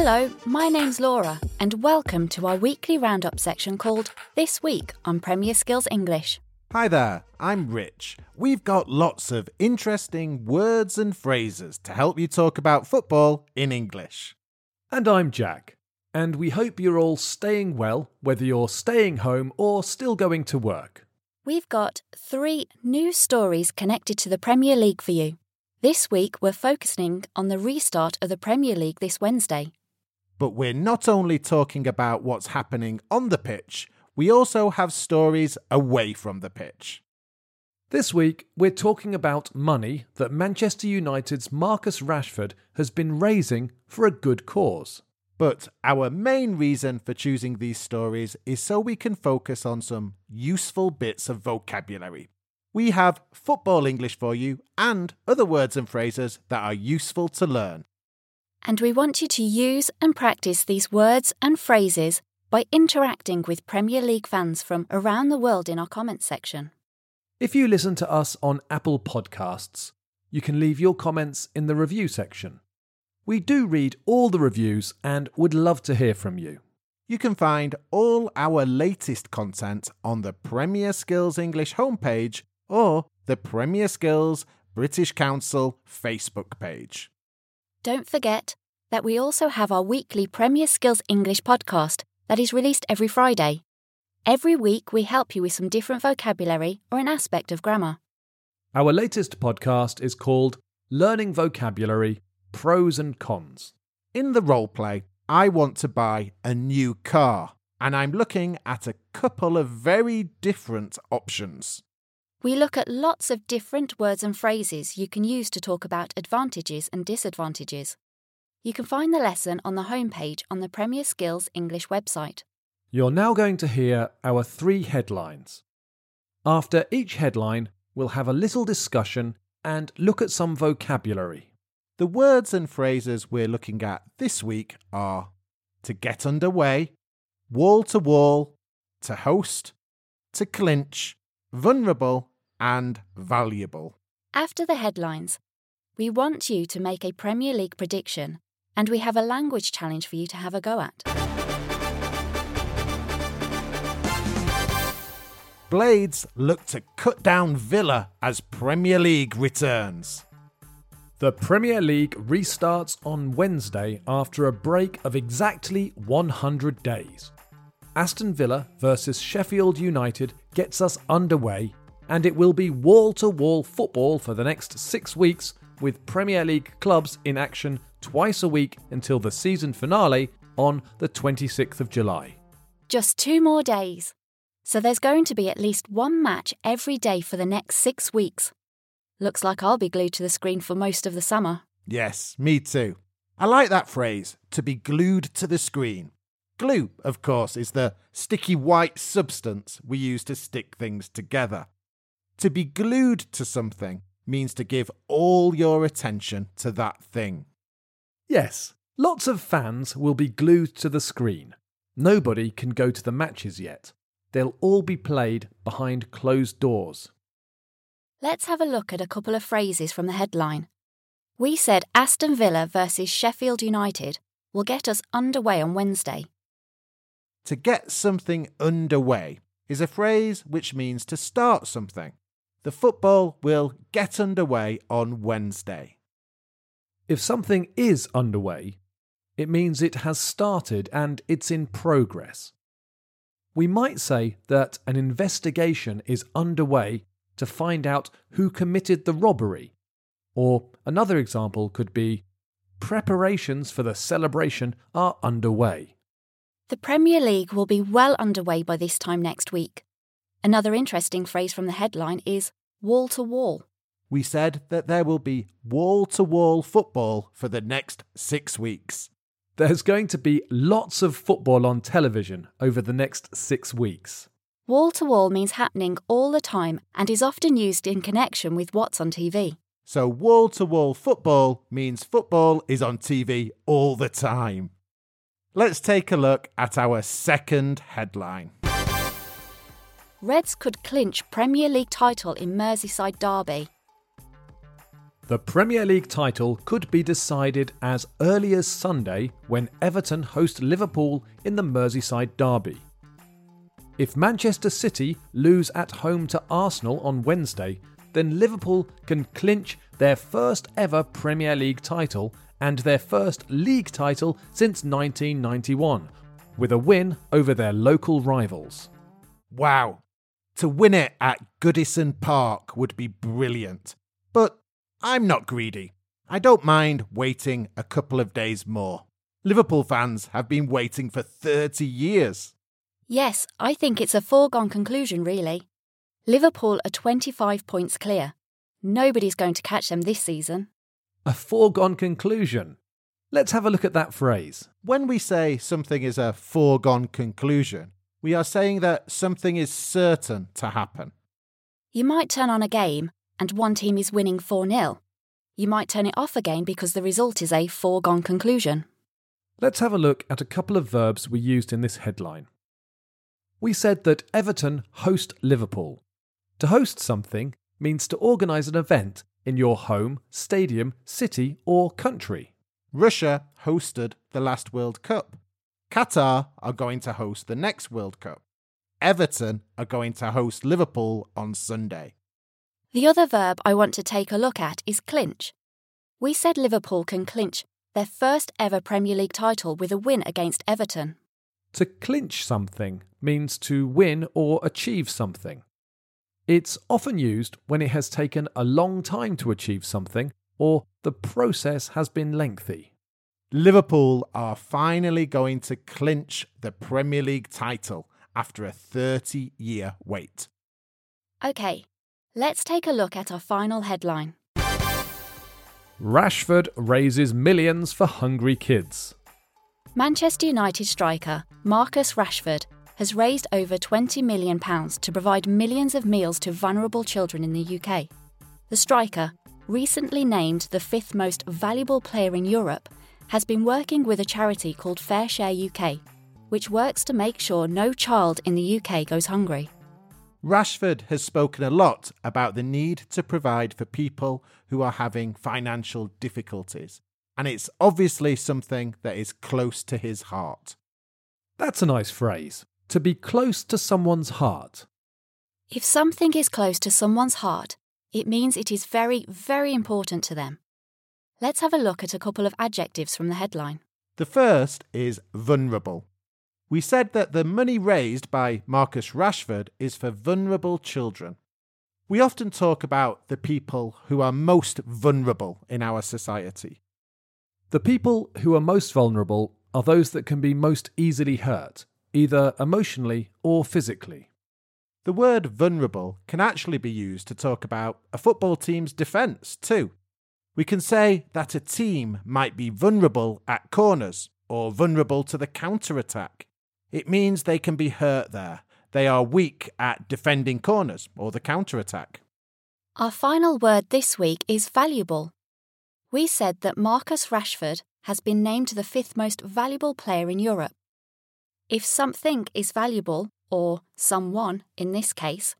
Hello, my name's Laura, and welcome to our weekly roundup section called This Week on Premier Skills English. Hi there, I'm Rich. We've got lots of interesting words and phrases to help you talk about football in English. And I'm Jack. And we hope you're all staying well, whether you're staying home or still going to work. We've got three new stories connected to the Premier League for you. This week, we're focusing on the restart of the Premier League this Wednesday. But we're not only talking about what's happening on the pitch, we also have stories away from the pitch. This week, we're talking about money that Manchester United's Marcus Rashford has been raising for a good cause. But our main reason for choosing these stories is so we can focus on some useful bits of vocabulary. We have football English for you and other words and phrases that are useful to learn. And we want you to use and practice these words and phrases by interacting with Premier League fans from around the world in our comments section. If you listen to us on Apple Podcasts, you can leave your comments in the review section. We do read all the reviews and would love to hear from you. You can find all our latest content on the Premier Skills English homepage or the Premier Skills British Council Facebook page. Don't forget that we also have our weekly Premier Skills English podcast that is released every Friday. Every week, we help you with some different vocabulary or an aspect of grammar. Our latest podcast is called Learning Vocabulary Pros and Cons. In the role play, I want to buy a new car, and I'm looking at a couple of very different options. We look at lots of different words and phrases you can use to talk about advantages and disadvantages. You can find the lesson on the homepage on the Premier Skills English website. You're now going to hear our three headlines. After each headline, we'll have a little discussion and look at some vocabulary. The words and phrases we're looking at this week are to get underway, wall to wall, to host, to clinch, vulnerable, and valuable. After the headlines, we want you to make a Premier League prediction, and we have a language challenge for you to have a go at. Blades look to cut down Villa as Premier League returns. The Premier League restarts on Wednesday after a break of exactly 100 days. Aston Villa versus Sheffield United gets us underway, and it will be wall to wall football for the next six weeks, with Premier League clubs in action twice a week until the season finale on the 26th of July. Just two more days. So there's going to be at least one match every day for the next six weeks. Looks like I'll be glued to the screen for most of the summer. Yes, me too. I like that phrase, to be glued to the screen. Glue, of course, is the sticky white substance we use to stick things together. To be glued to something means to give all your attention to that thing. Yes, lots of fans will be glued to the screen. Nobody can go to the matches yet. They'll all be played behind closed doors. Let's have a look at a couple of phrases from the headline. We said Aston Villa versus Sheffield United will get us underway on Wednesday. To get something underway is a phrase which means to start something. The football will get underway on Wednesday. If something is underway, it means it has started and it's in progress. We might say that an investigation is underway to find out who committed the robbery. Or another example could be preparations for the celebration are underway. The Premier League will be well underway by this time next week. Another interesting phrase from the headline is wall to wall. We said that there will be wall to wall football for the next six weeks. There's going to be lots of football on television over the next six weeks. Wall to wall means happening all the time and is often used in connection with what's on TV. So, wall to wall football means football is on TV all the time. Let's take a look at our second headline. Reds could clinch Premier League title in Merseyside derby. The Premier League title could be decided as early as Sunday when Everton host Liverpool in the Merseyside Derby. If Manchester City lose at home to Arsenal on Wednesday, then Liverpool can clinch their first ever Premier League title and their first league title since 1991, with a win over their local rivals. Wow. To win it at Goodison Park would be brilliant. But I'm not greedy. I don't mind waiting a couple of days more. Liverpool fans have been waiting for 30 years. Yes, I think it's a foregone conclusion, really. Liverpool are 25 points clear. Nobody's going to catch them this season. A foregone conclusion. Let's have a look at that phrase. When we say something is a foregone conclusion, we are saying that something is certain to happen. You might turn on a game and one team is winning 4 0. You might turn it off again because the result is a foregone conclusion. Let's have a look at a couple of verbs we used in this headline. We said that Everton host Liverpool. To host something means to organise an event in your home, stadium, city, or country. Russia hosted the last World Cup. Qatar are going to host the next World Cup. Everton are going to host Liverpool on Sunday. The other verb I want to take a look at is clinch. We said Liverpool can clinch their first ever Premier League title with a win against Everton. To clinch something means to win or achieve something. It's often used when it has taken a long time to achieve something or the process has been lengthy. Liverpool are finally going to clinch the Premier League title after a 30 year wait. OK, Let's take a look at our final headline. Rashford raises millions for hungry kids. Manchester United striker Marcus Rashford has raised over £20 million to provide millions of meals to vulnerable children in the UK. The striker, recently named the fifth most valuable player in Europe, has been working with a charity called FareShare UK, which works to make sure no child in the UK goes hungry. Rashford has spoken a lot about the need to provide for people who are having financial difficulties, and it's obviously something that is close to his heart. That's a nice phrase to be close to someone's heart. If something is close to someone's heart, it means it is very, very important to them. Let's have a look at a couple of adjectives from the headline. The first is vulnerable. We said that the money raised by Marcus Rashford is for vulnerable children. We often talk about the people who are most vulnerable in our society. The people who are most vulnerable are those that can be most easily hurt, either emotionally or physically. The word vulnerable can actually be used to talk about a football team's defence, too. We can say that a team might be vulnerable at corners or vulnerable to the counter attack. It means they can be hurt there. They are weak at defending corners or the counter attack. Our final word this week is valuable. We said that Marcus Rashford has been named the fifth most valuable player in Europe. If something is valuable, or someone in this case,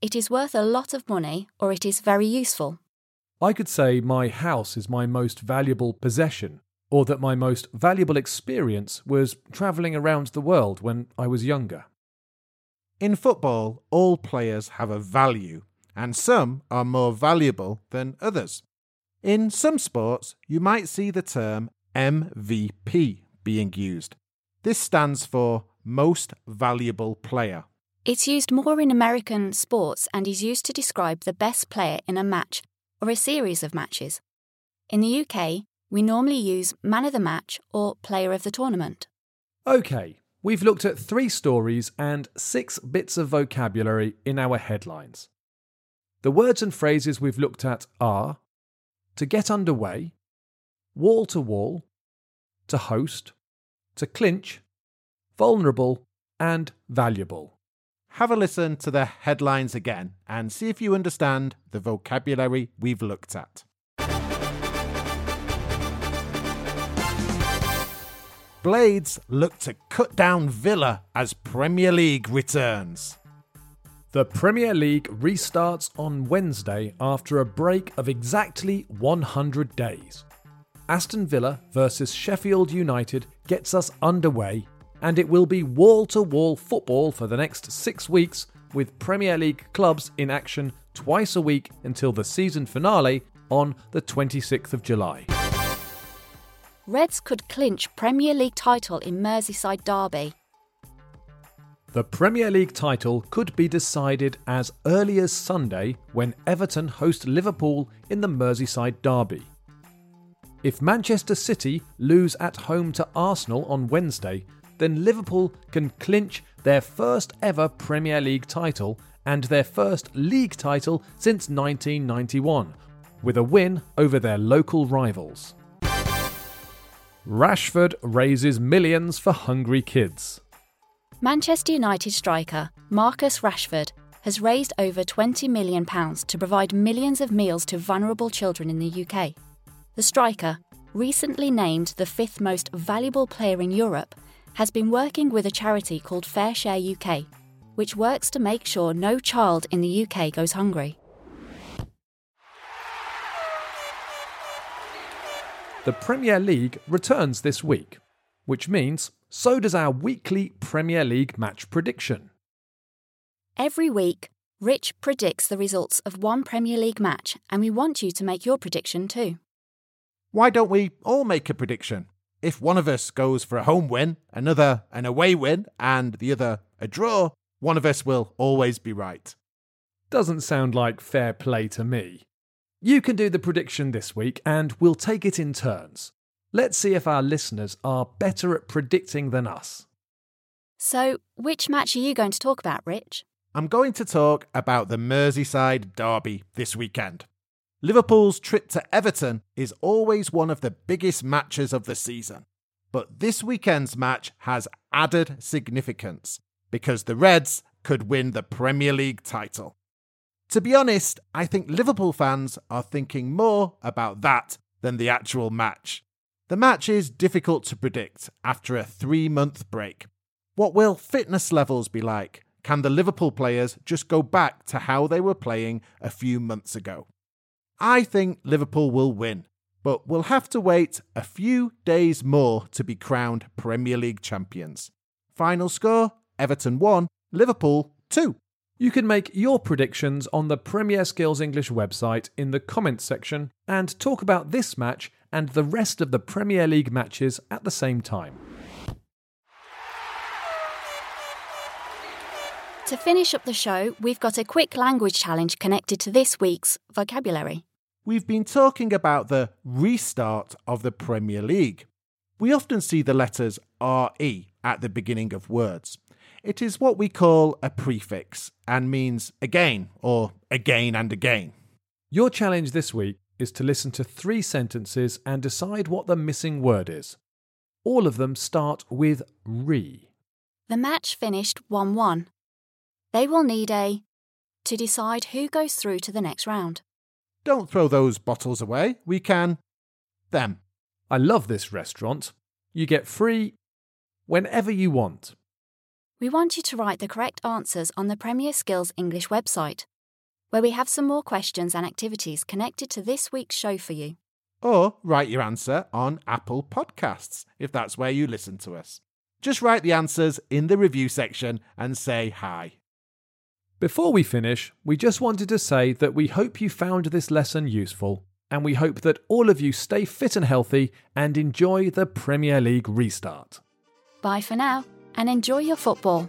it is worth a lot of money or it is very useful. I could say my house is my most valuable possession or that my most valuable experience was travelling around the world when I was younger. In football, all players have a value, and some are more valuable than others. In some sports, you might see the term MVP being used. This stands for Most Valuable Player. It's used more in American sports and is used to describe the best player in a match or a series of matches. In the UK, we normally use man of the match or player of the tournament. OK, we've looked at three stories and six bits of vocabulary in our headlines. The words and phrases we've looked at are to get underway, wall to wall, to host, to clinch, vulnerable, and valuable. Have a listen to the headlines again and see if you understand the vocabulary we've looked at. Blades look to cut down Villa as Premier League returns. The Premier League restarts on Wednesday after a break of exactly 100 days. Aston Villa versus Sheffield United gets us underway, and it will be wall to wall football for the next six weeks, with Premier League clubs in action twice a week until the season finale on the 26th of July. Reds could clinch Premier League title in Merseyside Derby. The Premier League title could be decided as early as Sunday when Everton host Liverpool in the Merseyside Derby. If Manchester City lose at home to Arsenal on Wednesday, then Liverpool can clinch their first ever Premier League title and their first league title since 1991, with a win over their local rivals. Rashford raises millions for hungry kids. Manchester United striker Marcus Rashford has raised over £20 million to provide millions of meals to vulnerable children in the UK. The striker, recently named the fifth most valuable player in Europe, has been working with a charity called FareShare UK, which works to make sure no child in the UK goes hungry. The Premier League returns this week, which means so does our weekly Premier League match prediction. Every week, Rich predicts the results of one Premier League match, and we want you to make your prediction too. Why don't we all make a prediction? If one of us goes for a home win, another an away win, and the other a draw, one of us will always be right. Doesn't sound like fair play to me. You can do the prediction this week, and we'll take it in turns. Let's see if our listeners are better at predicting than us. So, which match are you going to talk about, Rich? I'm going to talk about the Merseyside Derby this weekend. Liverpool's trip to Everton is always one of the biggest matches of the season. But this weekend's match has added significance because the Reds could win the Premier League title. To be honest, I think Liverpool fans are thinking more about that than the actual match. The match is difficult to predict after a three month break. What will fitness levels be like? Can the Liverpool players just go back to how they were playing a few months ago? I think Liverpool will win, but we'll have to wait a few days more to be crowned Premier League champions. Final score Everton 1, Liverpool 2. You can make your predictions on the Premier Skills English website in the comments section and talk about this match and the rest of the Premier League matches at the same time. To finish up the show, we've got a quick language challenge connected to this week's vocabulary. We've been talking about the restart of the Premier League. We often see the letters RE at the beginning of words. It is what we call a prefix and means again or again and again. Your challenge this week is to listen to three sentences and decide what the missing word is. All of them start with re. The match finished 1 1. They will need a to decide who goes through to the next round. Don't throw those bottles away. We can. them. I love this restaurant. You get free whenever you want. We want you to write the correct answers on the Premier Skills English website, where we have some more questions and activities connected to this week's show for you. Or write your answer on Apple Podcasts if that's where you listen to us. Just write the answers in the review section and say hi. Before we finish, we just wanted to say that we hope you found this lesson useful, and we hope that all of you stay fit and healthy and enjoy the Premier League restart. Bye for now and enjoy your football.